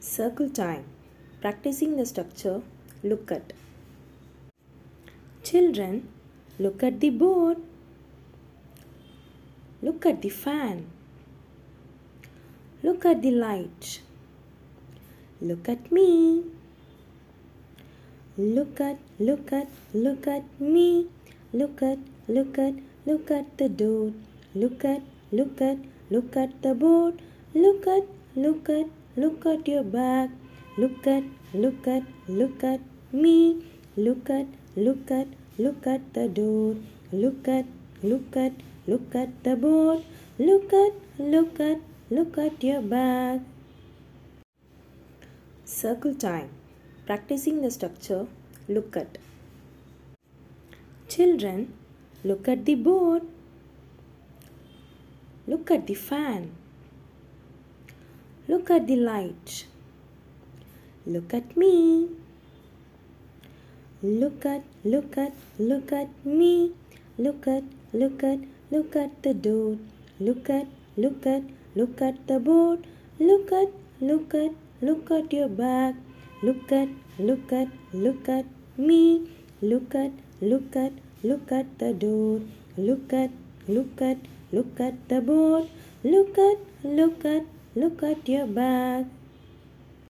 Circle time. Practicing the structure. Look at. Children, look at the board. Look at the fan. Look at the light. Look at me. Look at, look at, look at me. Look at, look at, look at the door. Look at, look at, look at the board. Look at, look at, look at your back. Look at, look at, look at me. Look at, look at, look at the door. Look at, look at, look at the board. Look at, look at, look at your back. Circle time. Practicing the structure. Look at. Children, look at the board. Look at the fan. Look at the light. Look at me. Look at, look at, look at me. Look at, look at, look at the door. Look at, look at, look at the board. Look at, look at, look at your back. Look at, look at, look at me. Look at, look at, look at the door. Look at, look at, look at the board. Look at, look at, look at your back.